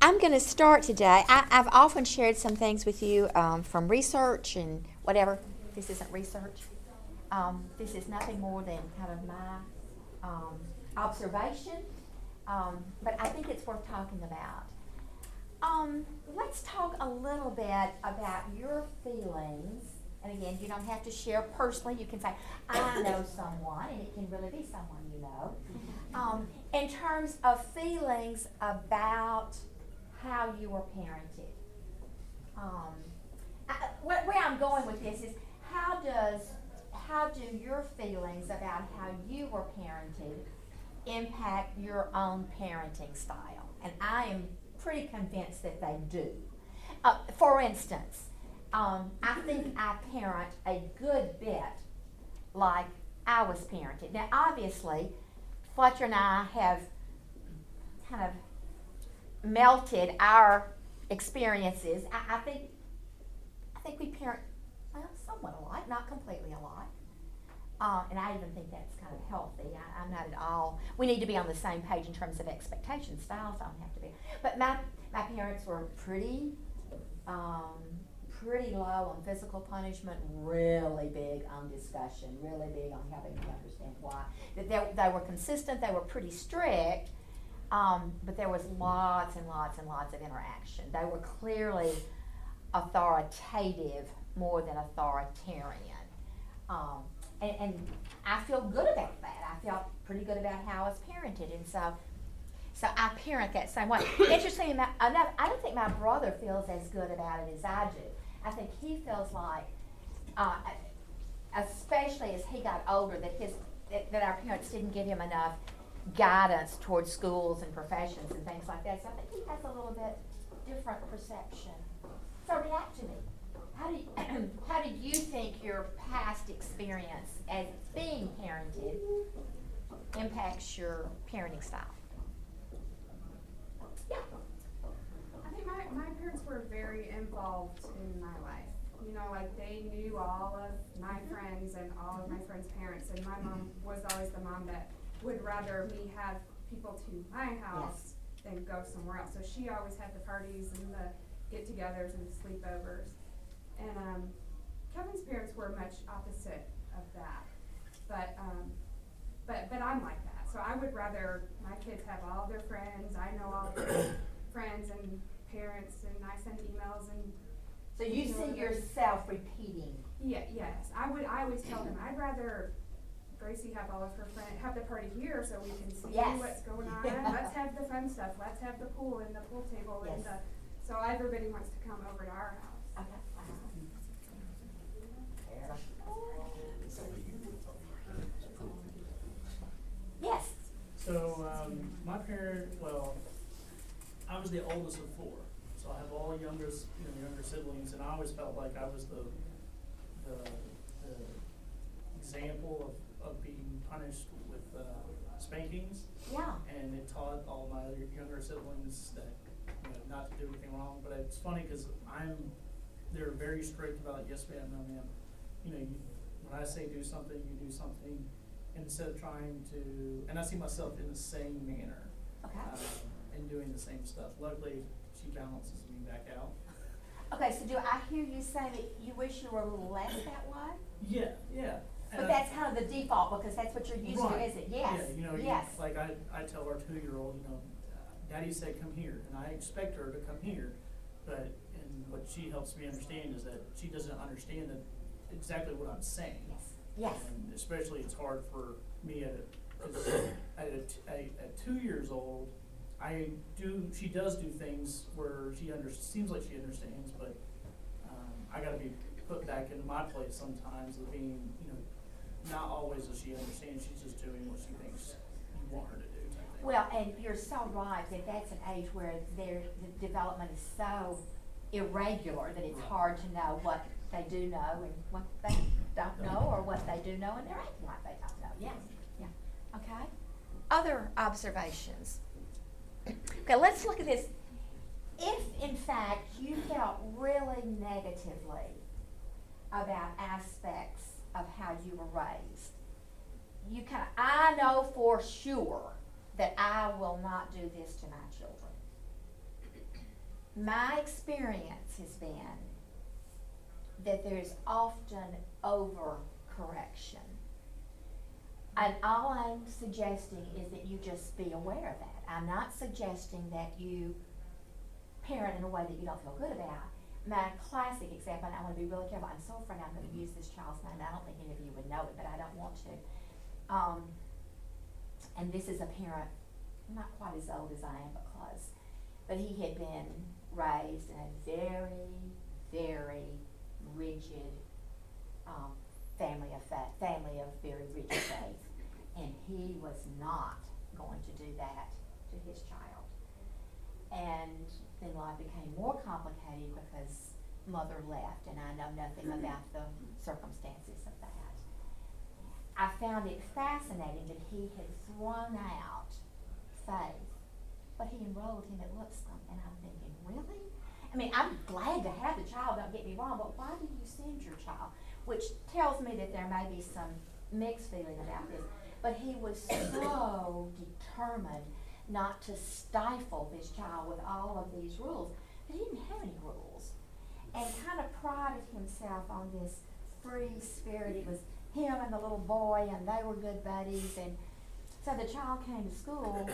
I'm going to start today. I, I've often shared some things with you um, from research and whatever. This isn't research. Um, this is nothing more than kind of my um, observation, um, but I think it's worth talking about. Um, let's talk a little bit about your feelings. And again, you don't have to share personally. You can say, I know someone, and it can really be someone you know. Um, in terms of feelings about how you were parented. Um, I, where, I'm going with this is how does how do your feelings about how you were parented impact your own parenting style? And I am pretty convinced that they do. Uh, for instance, um, I think I parent a good bit like I was parented. Now, obviously, Fletcher and I have kind of melted our experiences. I, I think I think we parent well, somewhat alike, not completely alike. Uh, and I even think that's kind of healthy. I, am not at all. We need to be on the same page in terms of expectations. Styles I don't have to be. But my my parents were pretty um, pretty low on physical punishment, really big on discussion, really big on helping me understand why. That they, they were consistent. They were pretty strict. Um, but there was lots and lots and lots of interaction. They were clearly authoritative more than authoritarian. Um, and, and, I feel good about that. I felt pretty good about how I was parented, and so so I parent that same way. Interestingly enough, I don't think my brother feels as good about it as I do. I think he feels like, uh, especially as he got older, that his that, that our parents didn't give him enough guidance towards schools and professions and things like that. So I think he has a little bit different perception. So react to me. How do you, how do you think your past experience as being parented impacts your parenting style? Yeah. I think my, my parents were very involved in my life. You know, like they knew all of my friends and all of my friends' parents, and my mom was always the mom that would rather me have people to my house than go somewhere else. So she always had the parties and the get-togethers and the sleepovers. And um, Kevin's parents were much opposite of that. But um, but but I'm like that. So I would rather my kids have all their friends. I know all their friends and parents, and I send emails and. So you see yourself repeating. Yeah. Yes. I would. I always tell them I'd rather Gracie have all of her friends, have the party here so we can see Yes. what's going on. Let's have the fun stuff, let's have the pool and the pool table and Yes. the, so everybody wants to come over to our house. Okay. Yes. So, um, my parent, well, I was the oldest of four, so I have all youngest, you know, younger siblings, and I always felt like I was the, the, the example of being punished with uh, spankings. Yeah. And it taught all my other younger siblings that you know, not to do anything wrong. But it's funny because I'm they're very strict about yes ma'am, no ma'am. You know, you, when I say do something, you do something instead of trying to. And I see myself in the same manner. Okay. Um, and doing the same stuff. Luckily, she balances me back out. Okay, so do I hear you say that you wish you were a little less that way? Yeah, yeah. But that's kind of the default because that's what you're used to, Right. is it? Yes. Yeah, you know, you- yes. like I, I tell our two-year-old, you know, Daddy said come here, and I expect her to come here, but, and what she helps me understand is that she doesn't understand that exactly what I'm saying. Yes. Yes. And especially it's hard for me at a, 'cause at a, t- a- at two years old, I do, she does do things where she under, seems like she understands, but, um, I gotta be put back into my place sometimes of being, you know, not always does she understand, she's just doing what she thinks you want her to do type thing. Well, and you're so right that that's an age where their the development is so irregular that it's hard to know what they do know and what they don't know, or what they do know and they're acting like they don't know. Yes, yeah. Okay. Other observations. Okay, let's look at this. If in fact you felt really negatively about aspects of how you were raised, you of, I know for sure that I will not do this to my children. my experience has been that there's often overcorrection. And all I'm suggesting is that you just be aware of that. I'm not suggesting that you parent in a way that you don't feel good about. My classic example, and I want to be really careful, I'm so afraid I'm going to use this child's name, I don't think any of you would know it, but I don't want to. Um, and this is a parent, not quite as old as I am, but close. But he had been raised in a very, very rigid, um, family of fa- family of very rigid faith. And he was not going to do that to his child. And then life became more complicated because mother left, and I know nothing mm-hmm. about the circumstances of that. I found it fascinating that he had thrown out faith, but he enrolled him at Lipscomb, and I'm thinking, really? I mean, I'm glad to have the child, don't get me wrong, but why do you send your child? Which tells me that there may be some mixed feeling about this. But he was so determined not to stifle this child with all of these rules. But he didn't have any rules. And kind of prided himself on this free spirit. It was him and the little boy, and they were good buddies. And so the child came to school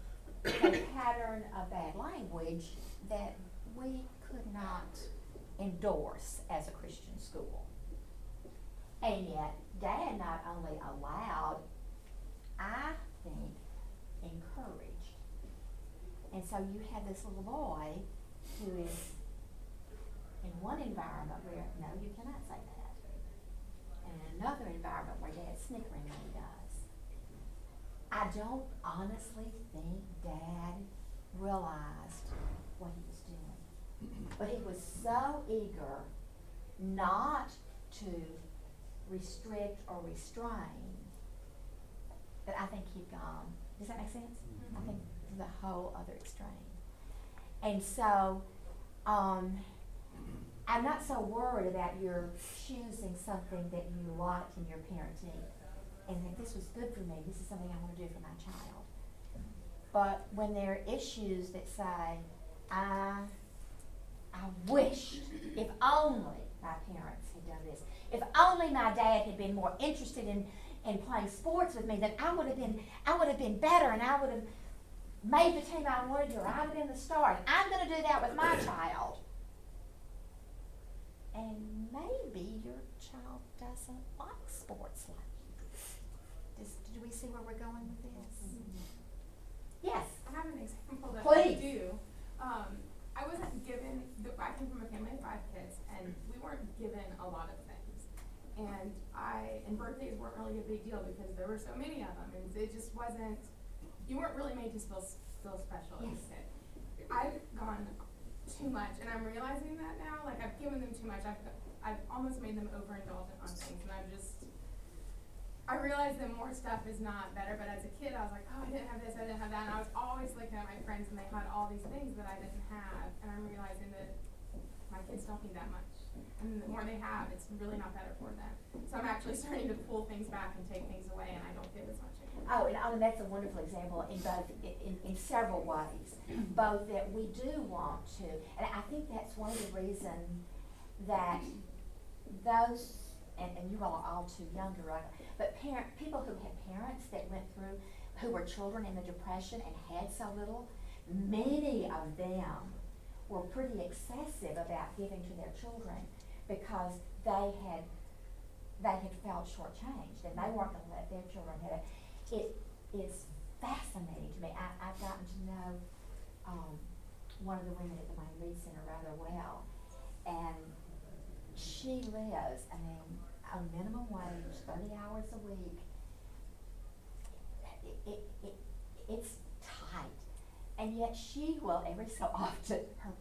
with a pattern of bad language that we could not endorse as a Christian school. And yet, Dad not only allowed, I think, encouraged. And so you have this little boy who is in one environment where, no, you cannot say that. And in another environment where Dad's snickering when he does. I don't honestly think Dad realized what he was doing. But he was so eager not to restrict or restrain that I think he'd gone, does that make sense? I mm-hmm. think the whole other extreme. And so, um, I'm not so worried about your choosing something that you liked in your parenting and that this was good for me, this is something I want to do for my child. But when there are issues that say, I, I wish, if only my parents had done this, if only my dad had been more interested in, in playing sports with me, then I would have been, I would have been better and I would have made the team I wanted to, or have been the star. And I'm going to do that with my child. And maybe your child doesn't like sports like you. Does, do we see where we're going with this? Yes. I have an example that Please. I do. Um, I wasn't given, the- I came from a family of five kids, and we weren't given a lot of things. And I, and birthdays weren't really a big deal because there were so many of them, and it just wasn't, you weren't really made to feel, feel special as a Yes. kid. I've gone too much, and I'm realizing that now, like, I've given them too much, I've, I've almost made them overindulgent on things, and I'm just, I realized that more stuff is not better, but as a kid, I was like, oh, I didn't have this, I didn't have that, and I was always looking at my friends and they had all these things that I didn't have, and I'm realizing that my kids don't need that much. And the more they have, it's really not better for them. So I'm actually starting to pull things back and take things away, and I don't give as much. Oh, and, oh, and that's a wonderful example in both, in, in, several ways. Both that we do want to, and I think that's one of the reasons that those, and, and you all are all too young to right, but parent, people who had parents that went through, who were children in the depression and had so little, many of them were pretty excessive about giving to their children because they had, they had felt shortchanged and they weren't gonna let their children have it. It is fascinating to me. I, I've gotten to know, um, one of the women at the Wayne Reed Center rather well. And she lives, I mean, on minimum wage, thirty hours a week. It, it, it, it's tight. And yet she will, every so often, her,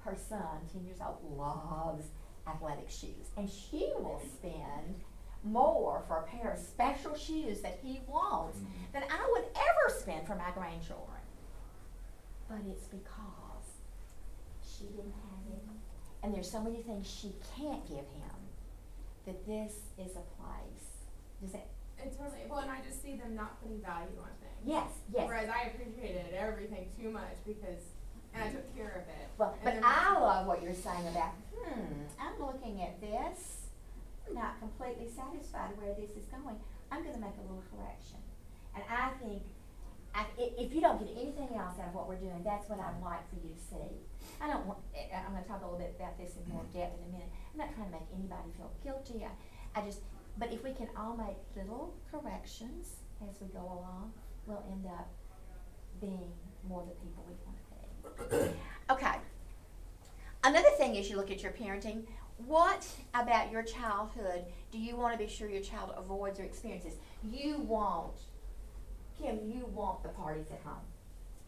her son, ten years old, loves athletic shoes. And she will spend more for a pair of special shoes that he wants than I would ever spend for my grandchildren. But it's because she didn't have it. And there's so many things she can't give him that this is a place. Does that, It totally, well, and I just see them not putting value on things. yes, yes. Whereas I appreciated everything too much because, and I took care of it. Well, but I love what you're saying about, hmm, I'm looking at this, I'm not completely satisfied where this is going. I'm gonna make a little correction. And I think, I, if you don't get anything else out of what we're doing, that's what I'd like for you to see. I don't want, I- I'm gonna talk a little bit about this in more depth in a minute. I'm not trying to make anybody feel guilty. I, I just, but if we can all make little corrections as we go along, we'll end up being more the people we wanna be. Okay. Another thing is you look at your parenting. What about your childhood do you want to be sure your child avoids or experiences? You want, Kim, you want the parties at home.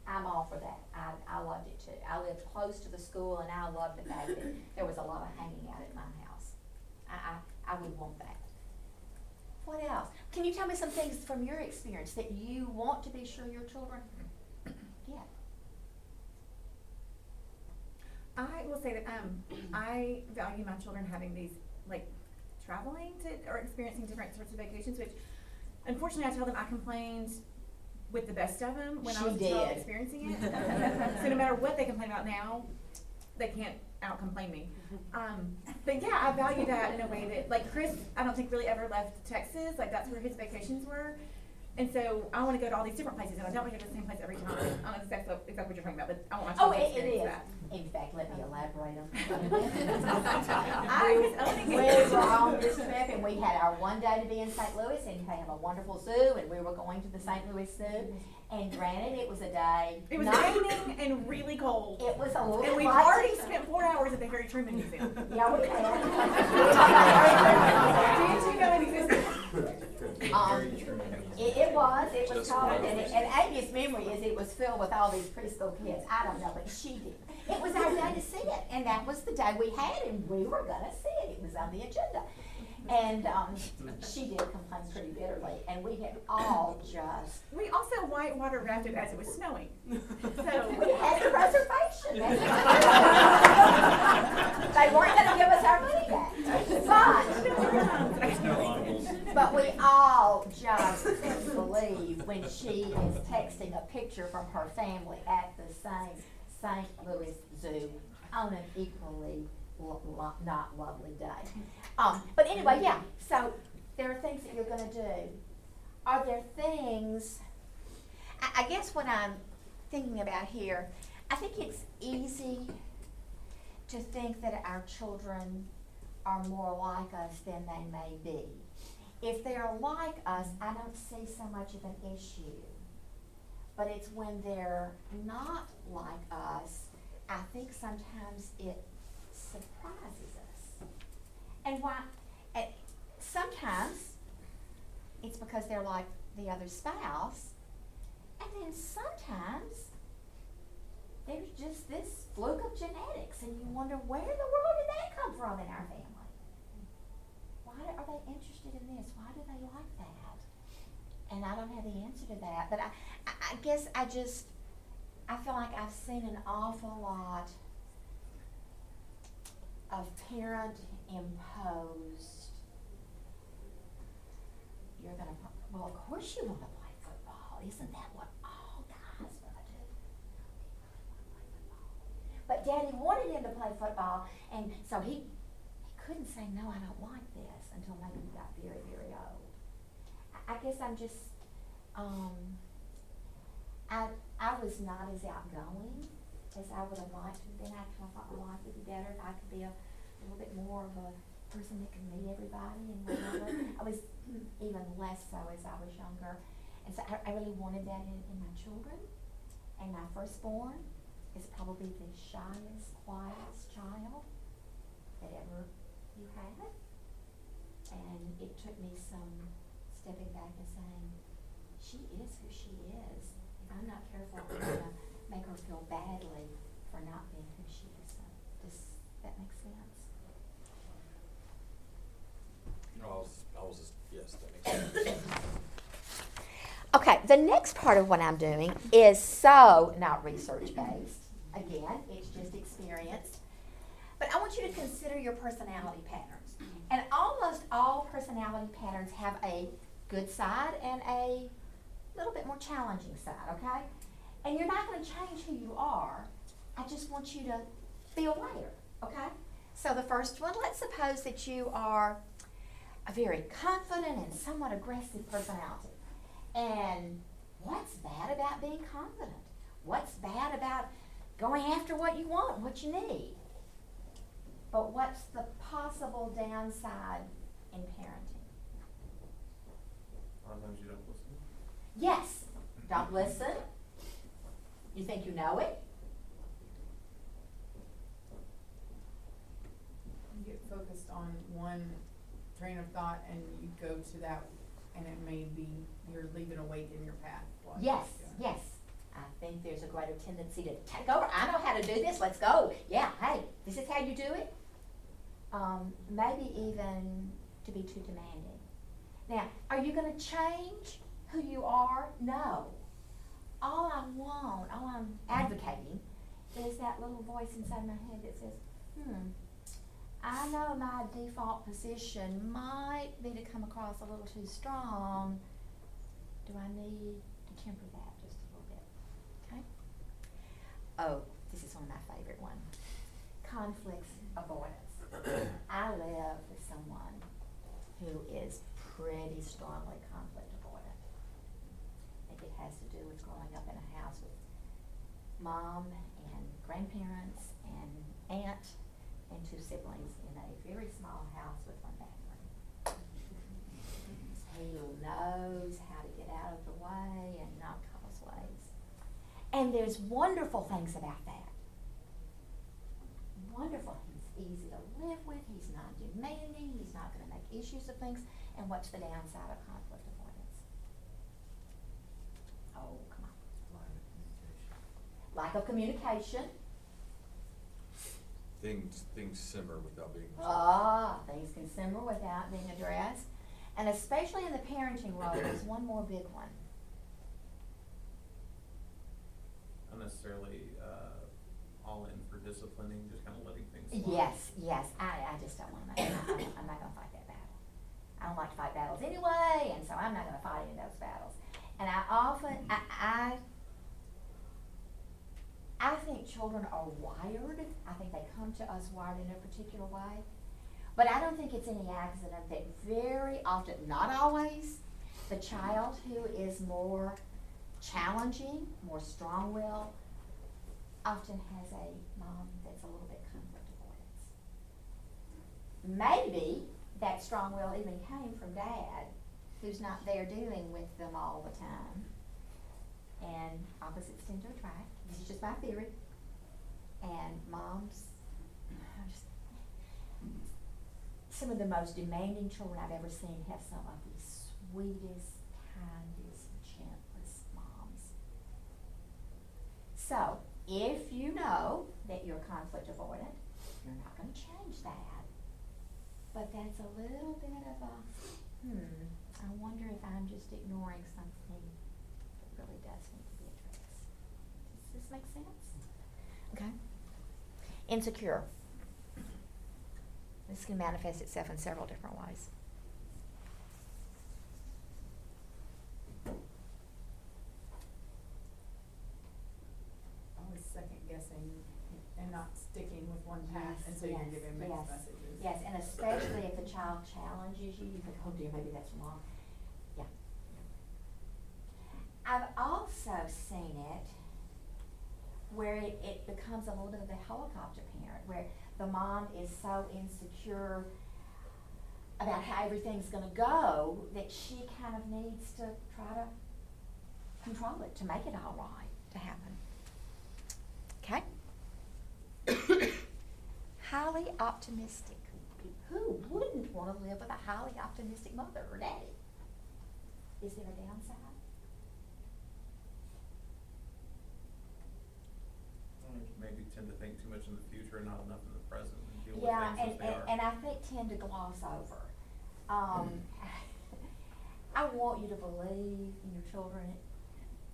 I'm all for that. I, I loved it too. I lived close to the school and I loved the fact that there was a lot of hanging out at my house. I, I, I would want that. What else? Can you tell me some things from your experience that you want to be sure your children get? I will say that um, I value my children having these like traveling to or experiencing different sorts of vacations. Which, unfortunately, I tell them I complained with the best of them when I was a child did. experiencing it. so no matter what they complain about now, they can't out complain me. Um, but yeah, I value that in a way that like Chris, I don't think really ever left Texas. Like that's where his vacations were. And so I want to go to all these different places, and I don't want to go to the same place every time. I don't know if that's what- exactly what you're talking about, but I want my Oh, it, to it is. that. In fact, let me elaborate on that. I was owning We were on this trip and we had our one day to be in St. Louis and they have a wonderful zoo and we were going to the St. Louis Zoo. And granted, it was a day. It was raining and really cold. It was a little. And we've already spent four hours at the Harry Truman Museum. Yeah, we Did you know it existed? had. Um, It, it was, it was cold, and, it- and Amy's memory is it was filled with all these preschool kids, I don't know, but she did. It was our day to see it, and that was the day we had, and we were gonna see it, it was on the agenda. And, um, she did complain pretty bitterly, and we had all just, We also whitewater rafted as it was snowing. So we had a reservation. They weren't gonna give us our money back, but, but we all just couldn't believe when she is texting a picture from her family at the same St. Louis Zoo on an equally lo- not lovely day. Um, but anyway, yeah, so there are things that you're gonna do. Are there things, I, I guess what I'm thinking about here, I think it's easy to think that our children are more like us than they may be. If they're like us, I don't see so much of an issue. But it's when they're not like us, I think sometimes it surprises us. And why, and sometimes it's because they're like the other spouse, and then sometimes there's just this fluke of genetics, and you wonder where in the world did that come from in our family? Why are they interested in this? Why do they like that? And I don't have the answer to that, but I, I, I guess I just, I feel like I've seen an awful lot of parent imposed. You're gonna, well, of course you wanna play football, isn't that what all guys wanna do? But daddy wanted him to play football, and so he, he couldn't say, no, I don't like this, until maybe he got very, very old. I, I guess I'm just, um, I, I was not as outgoing as I would have liked to have been. I kind of thought my life would be better if I could be a little bit more of a person that could meet everybody and whatever. I was even less so as I was younger. And so I, I really wanted that in, in my children. And my firstborn is probably the shyest, quietest child that ever you had. And it took me some stepping back and saying, she is who she is. If I'm not careful, I'm gonna make her feel badly for not being who she is. So, Does that make sense? No, I was, I was just, yes, that makes sense. Okay, the next part of what I'm doing is so not research based. Again, it's just experience. But I want you to consider your personality patterns. And almost all personality patterns have a good side and a little bit more challenging side, okay? And you're not going to change who you are. I just want you to be aware, okay? So the first one, let's suppose that you are a very confident and somewhat aggressive personality. And what's bad about being confident? What's bad about going after what you want, what you need? But what's the possible downside in parenting? A lot of times you don't listen. Yes, don't listen. You think you know it? You get focused on one train of thought and you go to that, and it may be, you're leaving a wake in your path. while you're Yes, doing it. yes. I think there's a greater tendency to take over. I know how to do this. Let's go. Yeah, hey, this is how you do it. Um, maybe even to be too demanding. Now, are you going to change who you are? No. All I want, all I'm advocating, is that little voice inside my head that says, hmm, I know my default position might be to come across a little too strong. Do I need to temper that just a little bit? Okay? Oh, this is one of my favorite ones. Conflicts avoidance. I live with someone who is pretty strongly conflict avoidant. I think it has to do with growing up in a house with mom and grandparents and aunt and two siblings in a very small house with one bathroom. He knows how to get out of the way and not cause waves. And there's wonderful things about that. Wonderful. He's easy to live with. He's not demanding. He's not going to make issues of things. And what's the downside of conflict avoidance? Oh. Lack of communication. Things, things simmer without being. Ah, things can simmer without being addressed. And especially in the parenting role, there's one more big one. not necessarily uh, all in for disciplining, just kind of letting things slide. Yes, yes, I, I just don't wanna make, I- I'm, I'm not gonna fight that battle. I don't like to fight battles anyway, and so I'm not gonna fight any of those battles. And I often, I, I, I think children are wired, I think they come to us wired in a particular way. But I don't think it's any accident that very often, not always, the child who is more challenging, more strong-willed, often has a mom that's a little bit conflict avoidance. Maybe that strong will even came from dad, who's not there dealing with them all the time. And opposites tend to attract. This is just my theory. And moms, just, some of the most demanding children I've ever seen have some of the sweetest, kindest, gentlest moms. So, if you know that you're conflict avoidant, you're not gonna change that. But that's a little bit of a, hmm, I wonder if I'm just ignoring something that really does need to be addressed. Does this make sense? Okay. Insecure. This can manifest itself in several different ways. Always second guessing and not sticking with one path Yes, until you're yes, giving mixed yes. messages. Yes, and especially if the child challenges you, you think, oh dear, maybe that's wrong. Yeah. I've also seen it where it, it becomes a little bit of the helicopter parent, where the mom is so insecure about how everything's gonna go that she kind of needs to try to control it, to make it all right, to happen. Okay? highly optimistic. Who wouldn't want to live with a highly optimistic mother or daddy? Is there a downside? Maybe tend to think too much in the future and not enough in the present and deal with Yeah, things and, as they and, are. and I think tend to gloss over. Um, I want you to believe in your children,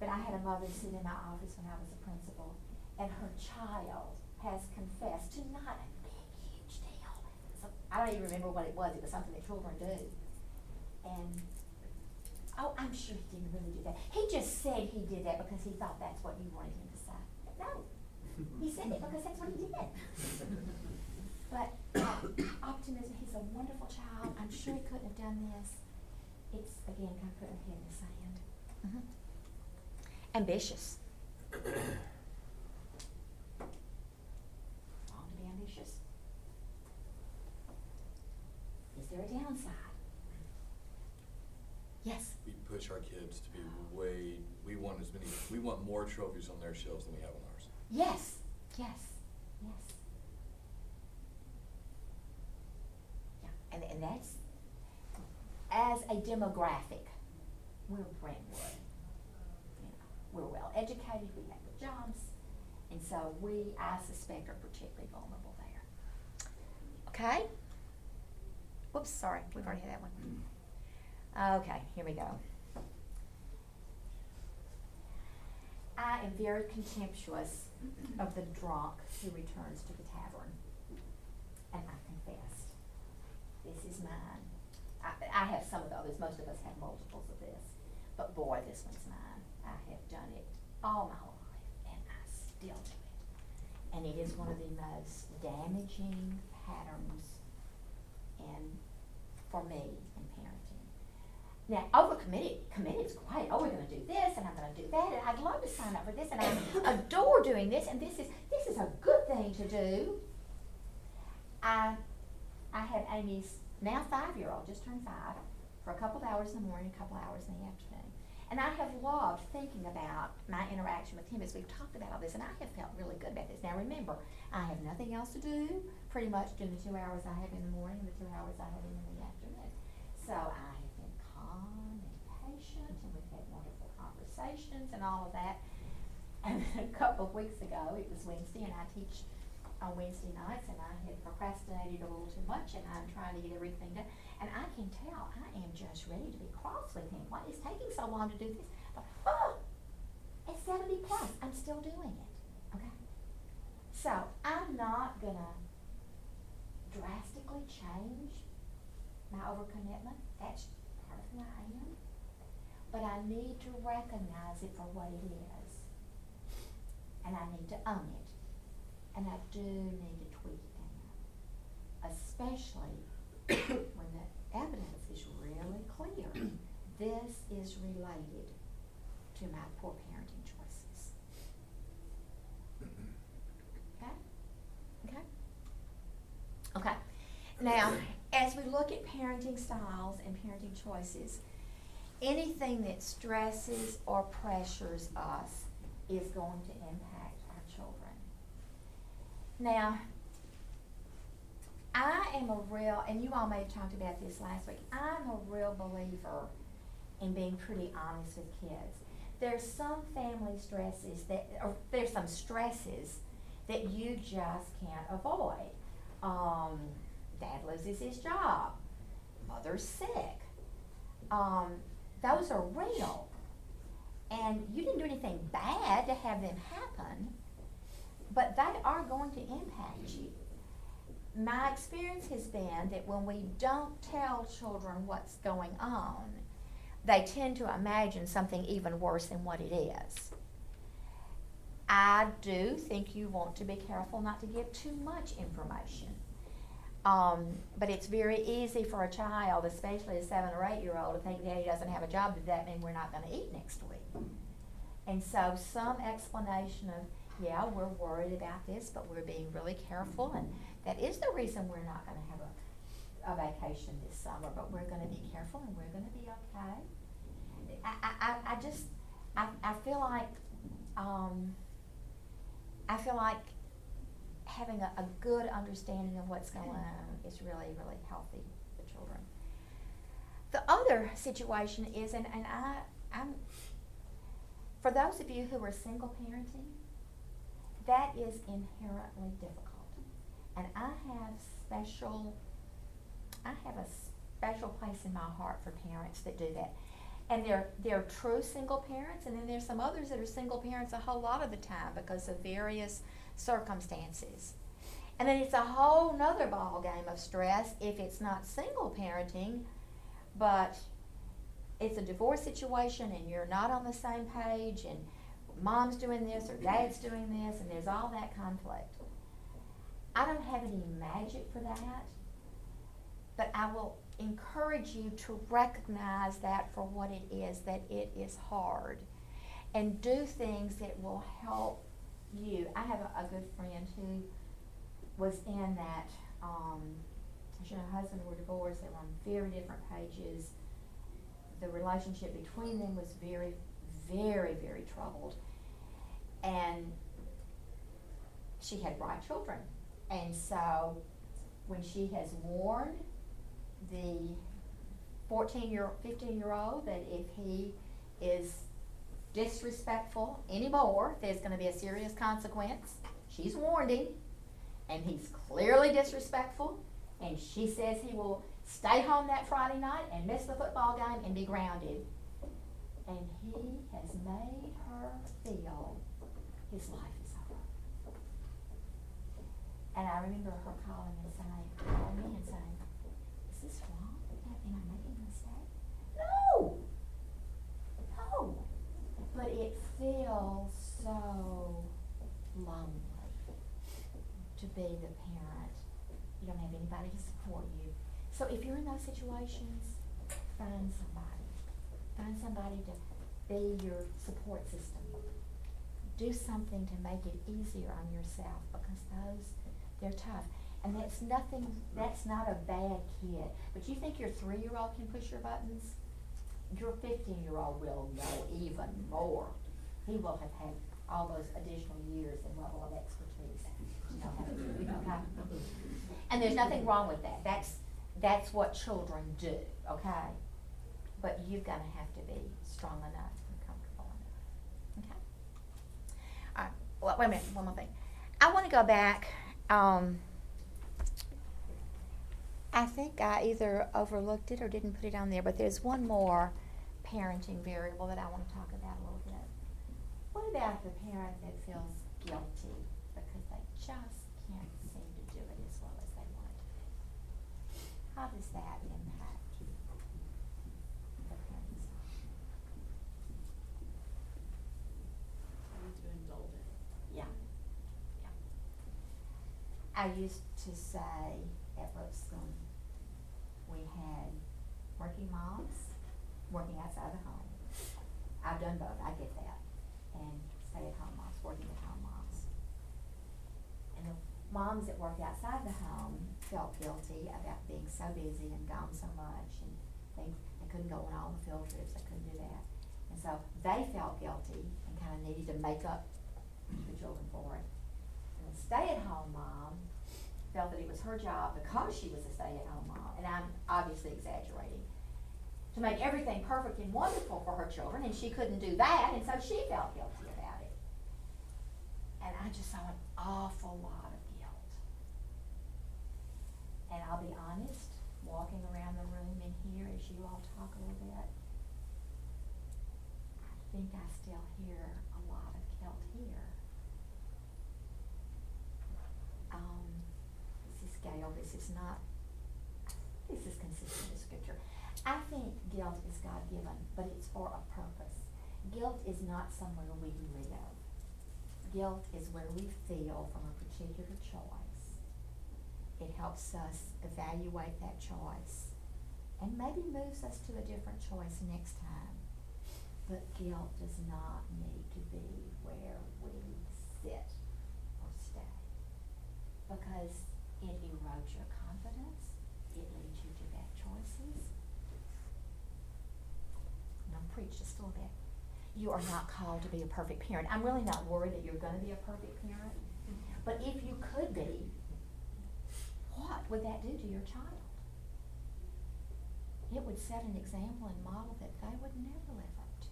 but I had a mother sit in my office when I was a principal, and her child has confessed to not a big, huge deal. So, I don't even remember what it was, it was something that children do. And, oh, I'm sure he didn't really do that. He just said he did that because he thought that's what you wanted him to say. No, He said it because that's what he did. But uh, optimism, he's a wonderful child. I'm sure he couldn't have done this. It's, again, kind of putting our head in the sand. Mhm. Ambitious. Wrong to be ambitious. Is there a downside? Yes. We push our kids to be way, we want as many, we want more trophies on their shelves than we have on ours. Yes, yes, yes. Yeah, and, and that's, as a demographic, we're Brentwood. You know, we're well educated, we have good jobs, and so we, I suspect, are particularly vulnerable there. Okay? Whoops, sorry, we've already had that one. Okay, here we go. I am very contemptuous of the drunk who returns to the tavern. And I confess, this is mine. I, I have some of the others, most of us have multiples of this. But boy, this one's mine. I have done it all my life, and I still do it. And it is one of the most damaging patterns in, for me. Now, overcommitted, committed is great. Oh, we're gonna do this, and I'm gonna do that, and I'd love to sign up for this, and I adore doing this, and this is, this is a good thing to do. Um, I, I had Amy's now five-year-old, just turned five, for a couple of hours in the morning, a couple of hours in the afternoon. And I have loved thinking about my interaction with him as we've talked about all this, and I have felt really good about this. Now, remember, I have nothing else to do, pretty much during the two hours I have in the morning and the two hours I have in the afternoon. So I have been calm and patient, and we've had wonderful conversations and all of that. And a couple of weeks ago, it was Wednesday, and I teach on Wednesday nights, and I had procrastinated a little too much, and I'm trying to get everything done. And I can tell I am just ready to be cross with him. Why is taking so long to do this? But oh, it's seventy plus, I'm still doing it. Okay. So I'm not gonna drastically change my overcommitment. That's part of who I am. But I need to recognize it for what it is. And I need to own it. And I do need to tweak it down. Especially when the evidence is really clear. This is related to my poor parenting choices. Okay? Okay? Okay. Now, as we look at parenting styles and parenting choices, anything that stresses or pressures us is going to impact our children. Now, I am a real, and you all may have talked about this last week, I'm a real believer in being pretty honest with kids. There's some family stresses that, or there's some stresses that you just can't avoid. Um, dad loses his job, mother's sick. Um, those are real. And you didn't do anything bad to have them happen, but they are going to impact you. My experience has been that when we don't tell children what's going on, they tend to imagine something even worse than what it is. I do think you want to be careful not to give too much information. Um, but it's very easy for a child, especially a seven or eight year old, to think daddy doesn't have a job. Does that mean we're not going to eat next week? And so, some explanation of, yeah, we're worried about this, but we're being really careful, and that is the reason we're not going to have a, a vacation this summer, but we're going to be careful and we're going to be okay. I, I, I- just, I, I feel like, um, I feel like having a, a good understanding of what's going on is really, really healthy for children. The other situation is, and, and I, I'm, for those of you who are single parenting, that is inherently difficult. And I have special, I have a special place in my heart for parents that do that. And they're, they're true single parents, and then there's some others that are single parents a whole lot of the time because of various circumstances. And then it's a whole nother ball game of stress if it's not single parenting, but it's a divorce situation and you're not on the same page and mom's doing this or dad's doing this, and there's all that conflict. I don't have any magic for that, but I will encourage you to recognize that for what it is, that it is hard, and do things that will help you. I have a, a good friend who was in that, um, she and her husband were divorced, they were on very different pages. The relationship between them was very, very, very troubled. And she had bright children. And so when she has warned the fourteen year, fifteen year old that if he is disrespectful anymore, there's gonna be a serious consequence, she's warned him. And he's clearly disrespectful, and she says he will stay home that Friday night and miss the football game and be grounded. And he has made her feel his life is over. And I remember her calling and saying, calling me and saying, is this wrong? Am am I making a mistake? No! No! But it feels so lonely to be the parent. You don't have anybody to support you. So if you're in those situations, find somebody. Find somebody to be your support system. Do something to make it easier on yourself because those, they're tough. And that's nothing, that's not a bad kid. But you think your three-year-old can push your buttons? Your fifteen-year-old will know even more. He will have had all those additional years and level of expertise. okay? And there's nothing wrong with that. That's, that's what children do, okay? But you're gonna have to be strong enough and comfortable enough, okay? Alright, well, wait a minute, one more thing. I wanna go back, um, I think I either overlooked it or didn't put it on there, but there's one more parenting variable that I wanna talk about a little bit. What about the parent that feels guilty because they just can't seem to do it as well as they want to? How does that impact the parents? to indulge it. Yeah, yeah. I used to say at Lipscomb, we had working moms working outside the home. I've done both, I get that, and stay-at-home moms, working at home moms. And the moms that worked outside the home felt guilty about being so busy and gone so much, and they, they couldn't go on all the field trips, they couldn't do that. And so they felt guilty and kinda needed to make up the children for it. And the stay-at-home mom felt that it was her job because she was a stay-at-home mom, and I'm obviously exaggerating, to make everything perfect and wonderful for her children, and she couldn't do that, and so she felt guilty about it. And I just saw an awful lot of guilt. And I'll be honest, walking around the room in here as you all talk a little bit, I think I still hear a lot of guilt here. Um, this is Gail, this is not, this is consistent with scripture. I think guilt is God-given, but it's for a purpose. Guilt is not somewhere we live. Guilt is where we feel from a particular choice. It helps us evaluate that choice and maybe moves us to a different choice next time. But guilt does not need to be where we sit or stay because it erodes your confidence, it leads you to bad choices. Now preach just a little bit. You are not called to be a perfect parent. I'm really not worried that you're gonna be a perfect parent. But if you could be, what would that do to your child? It would set an example and model that they would never live up to.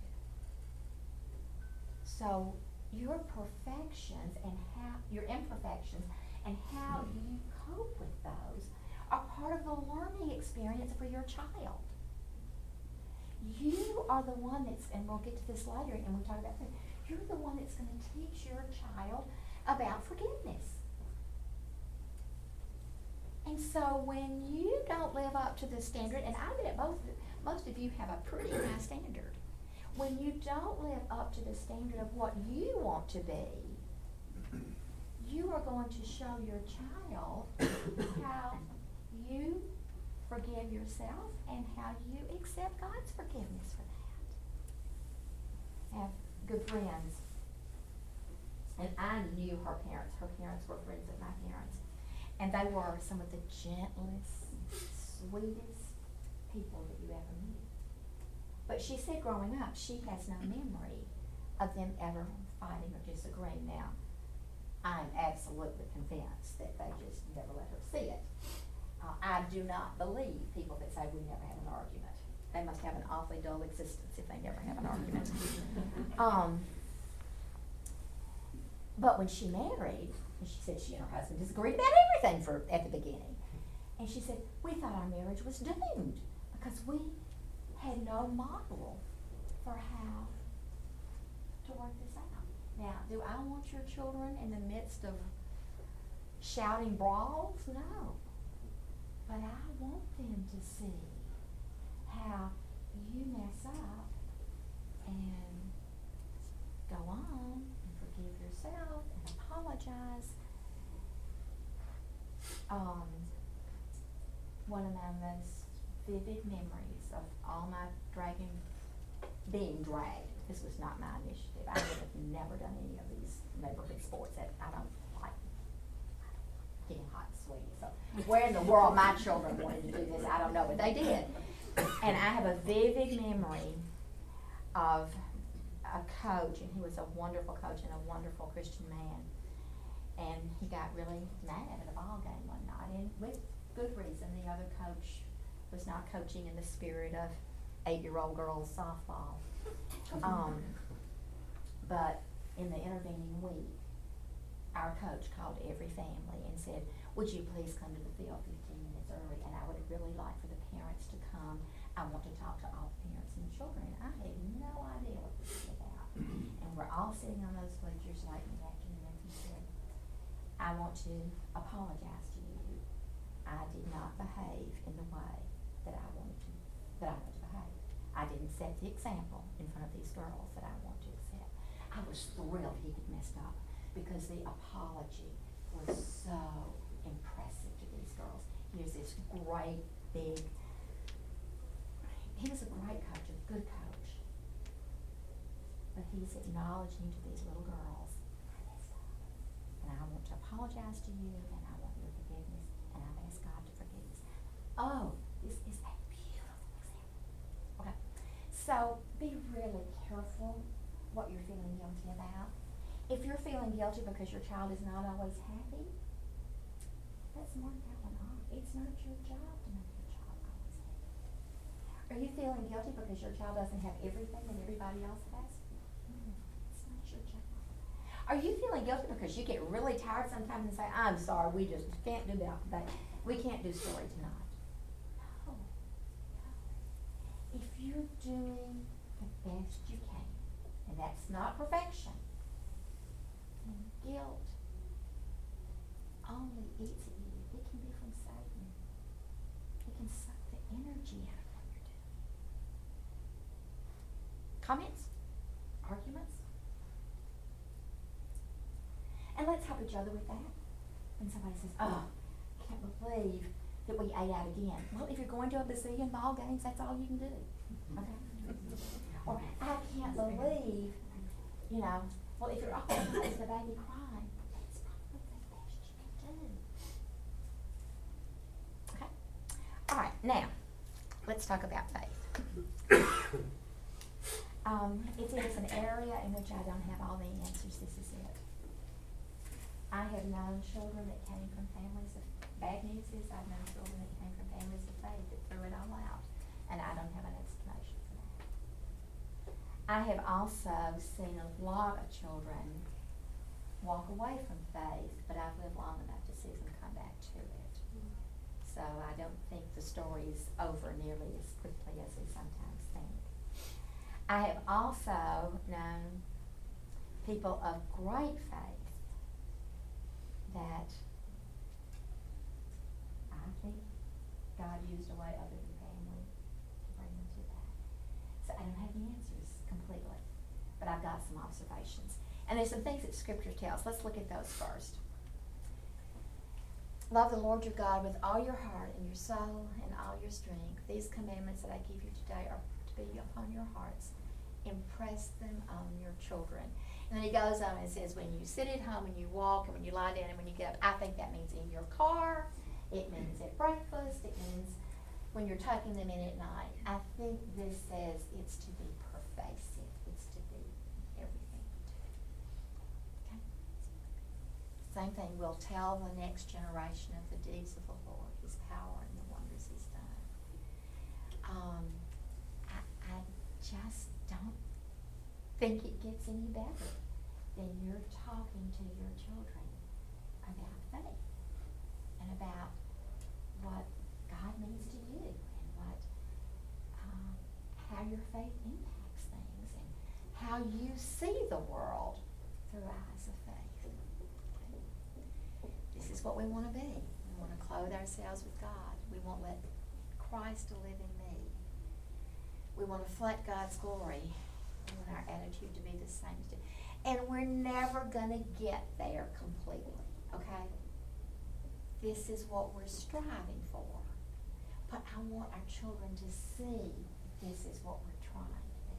So your perfections and how, your imperfections and how you cope with those are part of the learning experience for your child. You are the one that's, and we'll get to this later, and we'll talk about this, you're the one that's gonna teach your child about forgiveness. And so when you don't live up to the standard, and I bet both, most of you have a pretty high standard. when you don't live up to the standard of what you want to be, you are going to show your child how you forgive yourself and how you accept God's forgiveness for that. Have good friends. And I knew her parents. Her parents were friends of my parents. And they were some of the gentlest, sweetest people that you ever knew. But she said growing up, she has no memory of them ever fighting or disagreeing. Now, I'm absolutely convinced that they just never let her see it. Uh, I do not believe people that say we never have an argument. They must have an awfully dull existence if they never have an argument. um, but when she married, and she said she and her husband disagreed about everything for at the beginning. And she said, We thought our marriage was doomed because we had no model for how to work this out. Now, do I want your children in the midst of shouting brawls? No. But I want them to see how you mess up and go on and forgive yourself and apologize. Um, one of my most vivid memories of all my dragging, being dragged, this was not my initiative. I would have never done any of these neighborhood sports that I don't. Getting hot and sweaty, so where in the world my children wanted to do this, I don't know, but they did. And I have a vivid memory of a coach, and he was a wonderful coach and a wonderful Christian man. And he got really mad at a ball game one night, and with good reason. The other coach was not coaching in the spirit of eight-year-old girls softball. Um, but in the intervening week, our coach called every family and said, "Would you please come to the field 15 minutes early? And I would really like for the parents to come. I want to talk to all the parents and children." I had no idea what this was about, and we're all sitting on those bleachers late in the afternoon. He said, "I want to apologize to you. I did not behave in the way that I wanted to that I wanted to behave. I didn't set the example in front of these girls that I want to accept." I was thrilled he had messed up because the apology was so impressive to these girls. He was this great, big, he was a great coach, a good coach. But he's acknowledging to these little girls. And I want to apologize to you, and I want your forgiveness, and I've asked God to forgive us. Oh, this is a beautiful example. Okay, so be really careful what you're feeling guilty about. If you're feeling guilty because your child is not always happy, let's mark that one off. It's not your job to make your child always happy. Are you feeling guilty because your child doesn't have everything that everybody else has? It's not your job. Are you feeling guilty because you get really tired sometimes and say, I'm sorry, we just can't do that today. We can't do story tonight. No, no. If you're doing the best you can, and that's not perfection, guilt only eats at you. It can be from Satan. It can suck the energy out of what you're doing. Comments? Arguments? And let's help each other with that. When somebody says, oh, I can't believe that we ate out again. Well, if you're going to a bazillion ball games, that's all you can do. Okay? Or, I can't believe, you know, well, if you're always the baby crying, that's probably the best you can do. Okay? All right, now, let's talk about faith. Um, it is an area in which I don't have all the answers, this is it. I have known children that came from families of, bad news is I've known children that came from families of faith that threw it all out, and I don't have an explanation for that. I have also seen a lot of children walk away from faith, but I've lived long enough to see them come back. So I don't think the story is over nearly as quickly as we sometimes think. I have also known people of great faith that I think God used a way other than family to bring them to that. So I don't have the answers completely, but I've got some observations. And there's some things that Scripture tells. Let's look at those first. Love the Lord your God with all your heart and your soul and all your strength. These commandments that I give you today are to be upon your hearts. Impress them on your children. And then he goes on and says, when you sit at home and you walk and when you lie down and when you get up, I think that means in your car, it means at breakfast, it means when you're tucking them in at night. I think this says it's to be pervasive, it's to be everything we do. Okay? Same thing, we'll tell the next generation of the deeds of the Lord, his power and the wonders he's done. Um, I, I just don't think it gets any better than you're talking to your children about faith and about what God means to you and what, um, how your faith impacts things and how you see the world through eyes of faith. This is what we want to be. We want to clothe ourselves with God. We want to let Christ to live in me. We want to reflect God's glory. We want our attitude to be the same. And we're never going to get there completely, okay? This is what we're striving for. But I want our children to see this is what we're trying to be.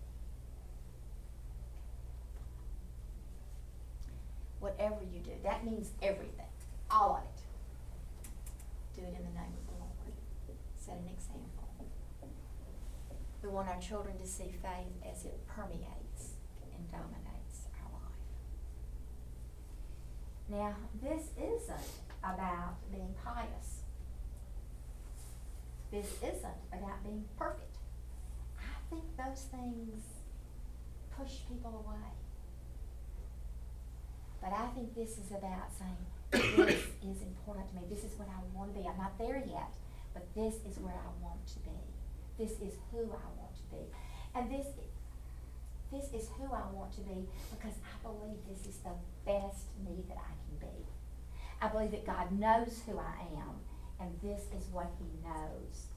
Whatever you do, that means everything, all of it. Do it in the name of the Lord. Set an example. We want our children to see faith as it permeates and dominates our life. Now, this isn't about being pious. This isn't about being perfect. I think those things push people away. But I think this is about saying, this is important to me. This is what I want to be. I'm not there yet, but this is where I want to be. This is who I want to be. And this this is who I want to be because I believe this is the best me that I can be. I believe that God knows who I am, and this is what He knows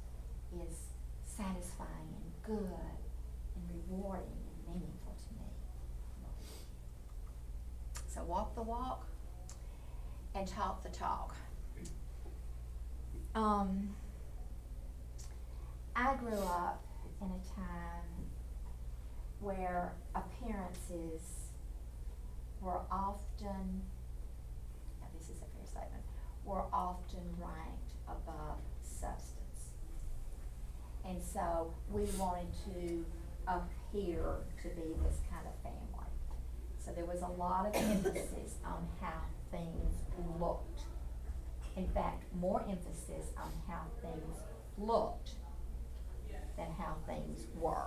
is satisfying and good and rewarding and meaningful to me. So walk the walk and talk the talk. Um, I grew up in a time where appearances were often, this is a fair statement, were often ranked above substance. And so we wanted to appear to be this kind of family. So there was a lot of emphasis on how things looked. In fact, more emphasis on how things looked than how things were.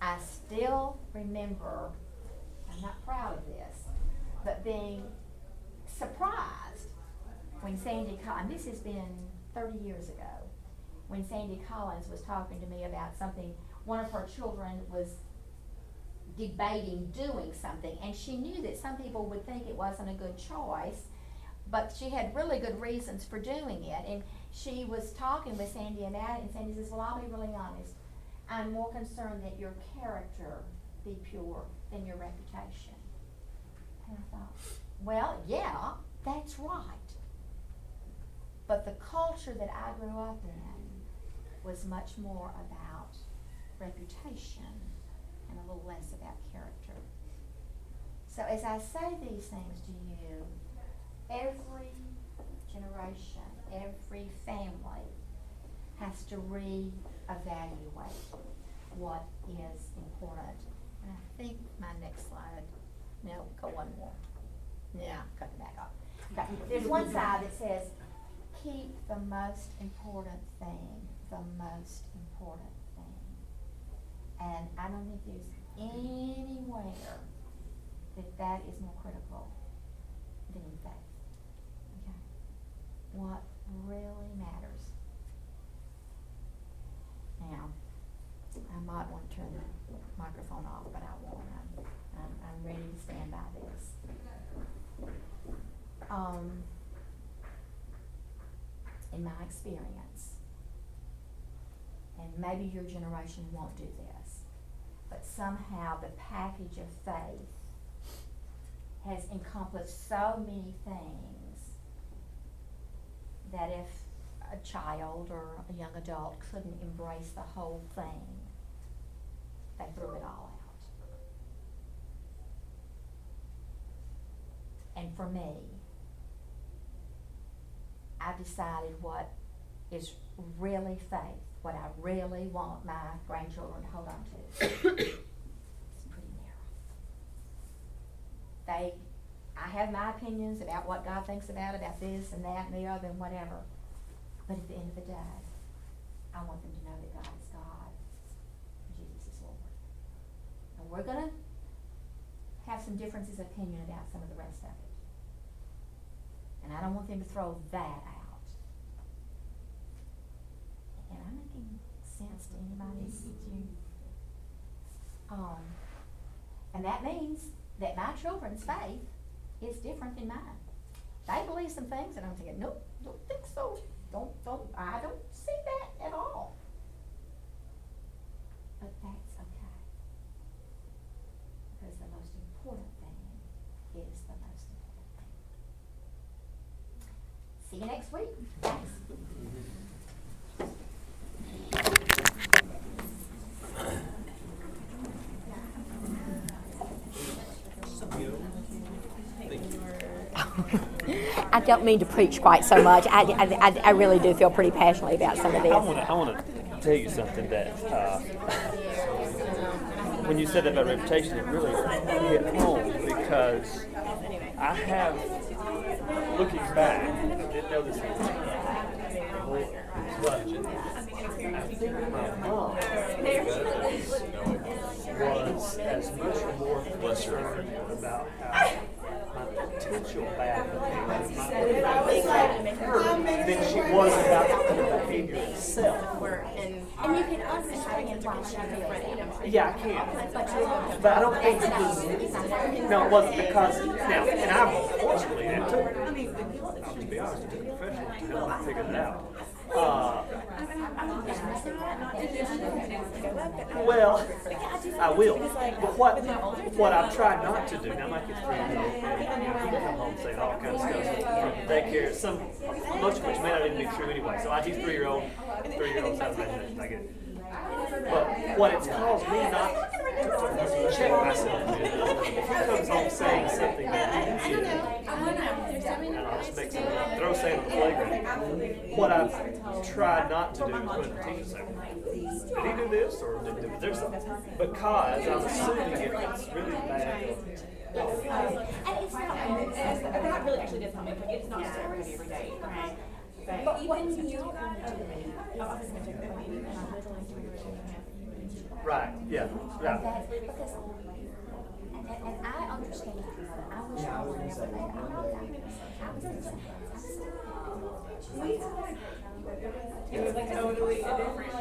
I still remember, I'm not proud of this, but being surprised when Sandy Collins, this has been 30 years ago, when Sandy Collins was talking to me about something, one of her children was debating doing something, and she knew that some people would think it wasn't a good choice, but she had really good reasons for doing it. And she was talking with Sandy about it, and Sandy says, Well, I'll be really honest. I'm more concerned that your character be pure than your reputation. And I thought, Well, yeah, that's right. But the culture that I grew up in was much more about reputation and a little less about character. So as I say these things to you, every generation, every family has to reevaluate what is important. And I think my next slide, no, go one more. Yeah, cut it back off. Okay, there's one side that says, keep the most important thing, the most important. And I don't think there's anywhere that that is more critical than in faith. Okay? What really matters. Now, I might want to turn the microphone off, but I won't. I'm, I'm, I'm ready to stand by this. Um, in my experience, and maybe your generation won't do this, but somehow the package of faith has encompassed so many things that if a child or a young adult couldn't embrace the whole thing, they threw it all out. And for me, I've decided what is really faith, what I really want my grandchildren to hold on to. it's pretty narrow. They, I have my opinions about what God thinks about, about this and that and the other and whatever. But at the end of the day, I want them to know that God is God and Jesus is Lord. And we're gonna have some differences of opinion about some of the rest of it. And I don't want them to throw that out. Am I making sense to anybody? Um, and that means that my children's faith is different than mine. They believe some things and I'm thinking, nope, don't think so. Don't, don't, I don't see that at all. But that's okay. Because the most important thing is the most important thing. See you next week. Thanks. I don't mean to preach quite so much. I, I, I really do feel pretty passionately about some of this. I want to tell you something that uh, when you said that about reputation, it really hit home because I have, looking back, I didn't know this was but I think my mom was as much more concerned about how my potential bad than she was about the behavior itself. And you can feels that. Yeah, I can. But I don't think it was. No, it wasn't because now, and I fortunately took. I'll just be honest, a professional to help me it out. Uh, well, I will. But what what I've tried not to do now, my kids three years old, and you come home saying all kinds of stuff from daycare. Some much of which may not even be true anyway. So I, he's three year old, three year old sounds imagination. I get it. But what it's caused me not to check myself if he comes home saying something that he did, and I'll just make something throw sand on the playground. What I've tried not to do is put the teacher say, did he do this or did, did there something? Because I'm assuming if it's really bad. And it's not, That really actually does help me, it's not just everybody every day, right? but what you oh, do, Right, yeah, yeah. that, because, and, and, I understand, I wish I would never made, I'm not, I was, It was like totally a different.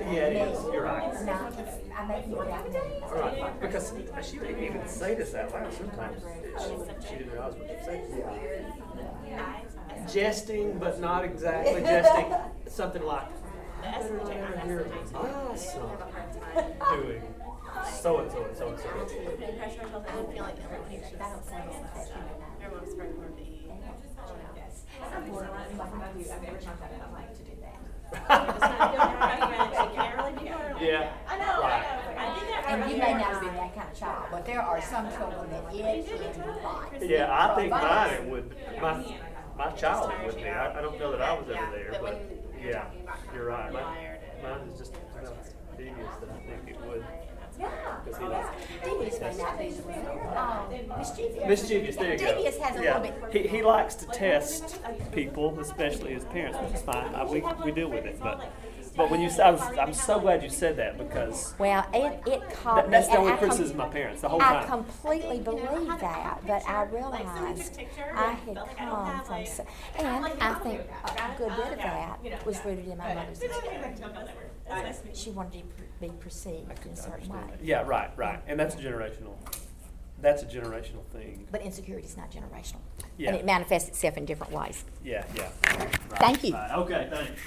Yeah, it is, you're right. It's not, I make you laugh. Right, because she didn't even say this out loud sometimes. She, she didn't realize what she said. Jesting, but not exactly jesting. Something like, I better never hear son doing so and so and so and so. I'm borderline, like I do, I've never tried that, and I like to do that. Yeah. I know, I I. And you may not be that kind of child, but there are some children that it provides. Yeah, I think mine would, my, my child would be. I, I don't know that I was ever there, but yeah, you're right. Mine, mine is just devious that I think it would. Yeah. Because he likes. Devious may not be the word, um, mischievous. Mischievous, there you go. Devious has a yeah. little bit. He, he likes to test people, especially his parents, which is fine. I, we, we deal with it. But but when you s- I was, I'm so glad you said that because Well, it, it caught that, me. that's the and only I com- of my parents the whole I time. I completely believe that, but I realized I had come from, so- and I think a good bit of that was rooted in my mother's experience. She wanted to be perceived in a certain way. Yeah, right, right, and that's a generational. That's a generational thing. But insecurity is not generational. Yeah. And it manifests itself in different ways. Yeah, yeah. Right, Thank you. Right. Okay, thanks.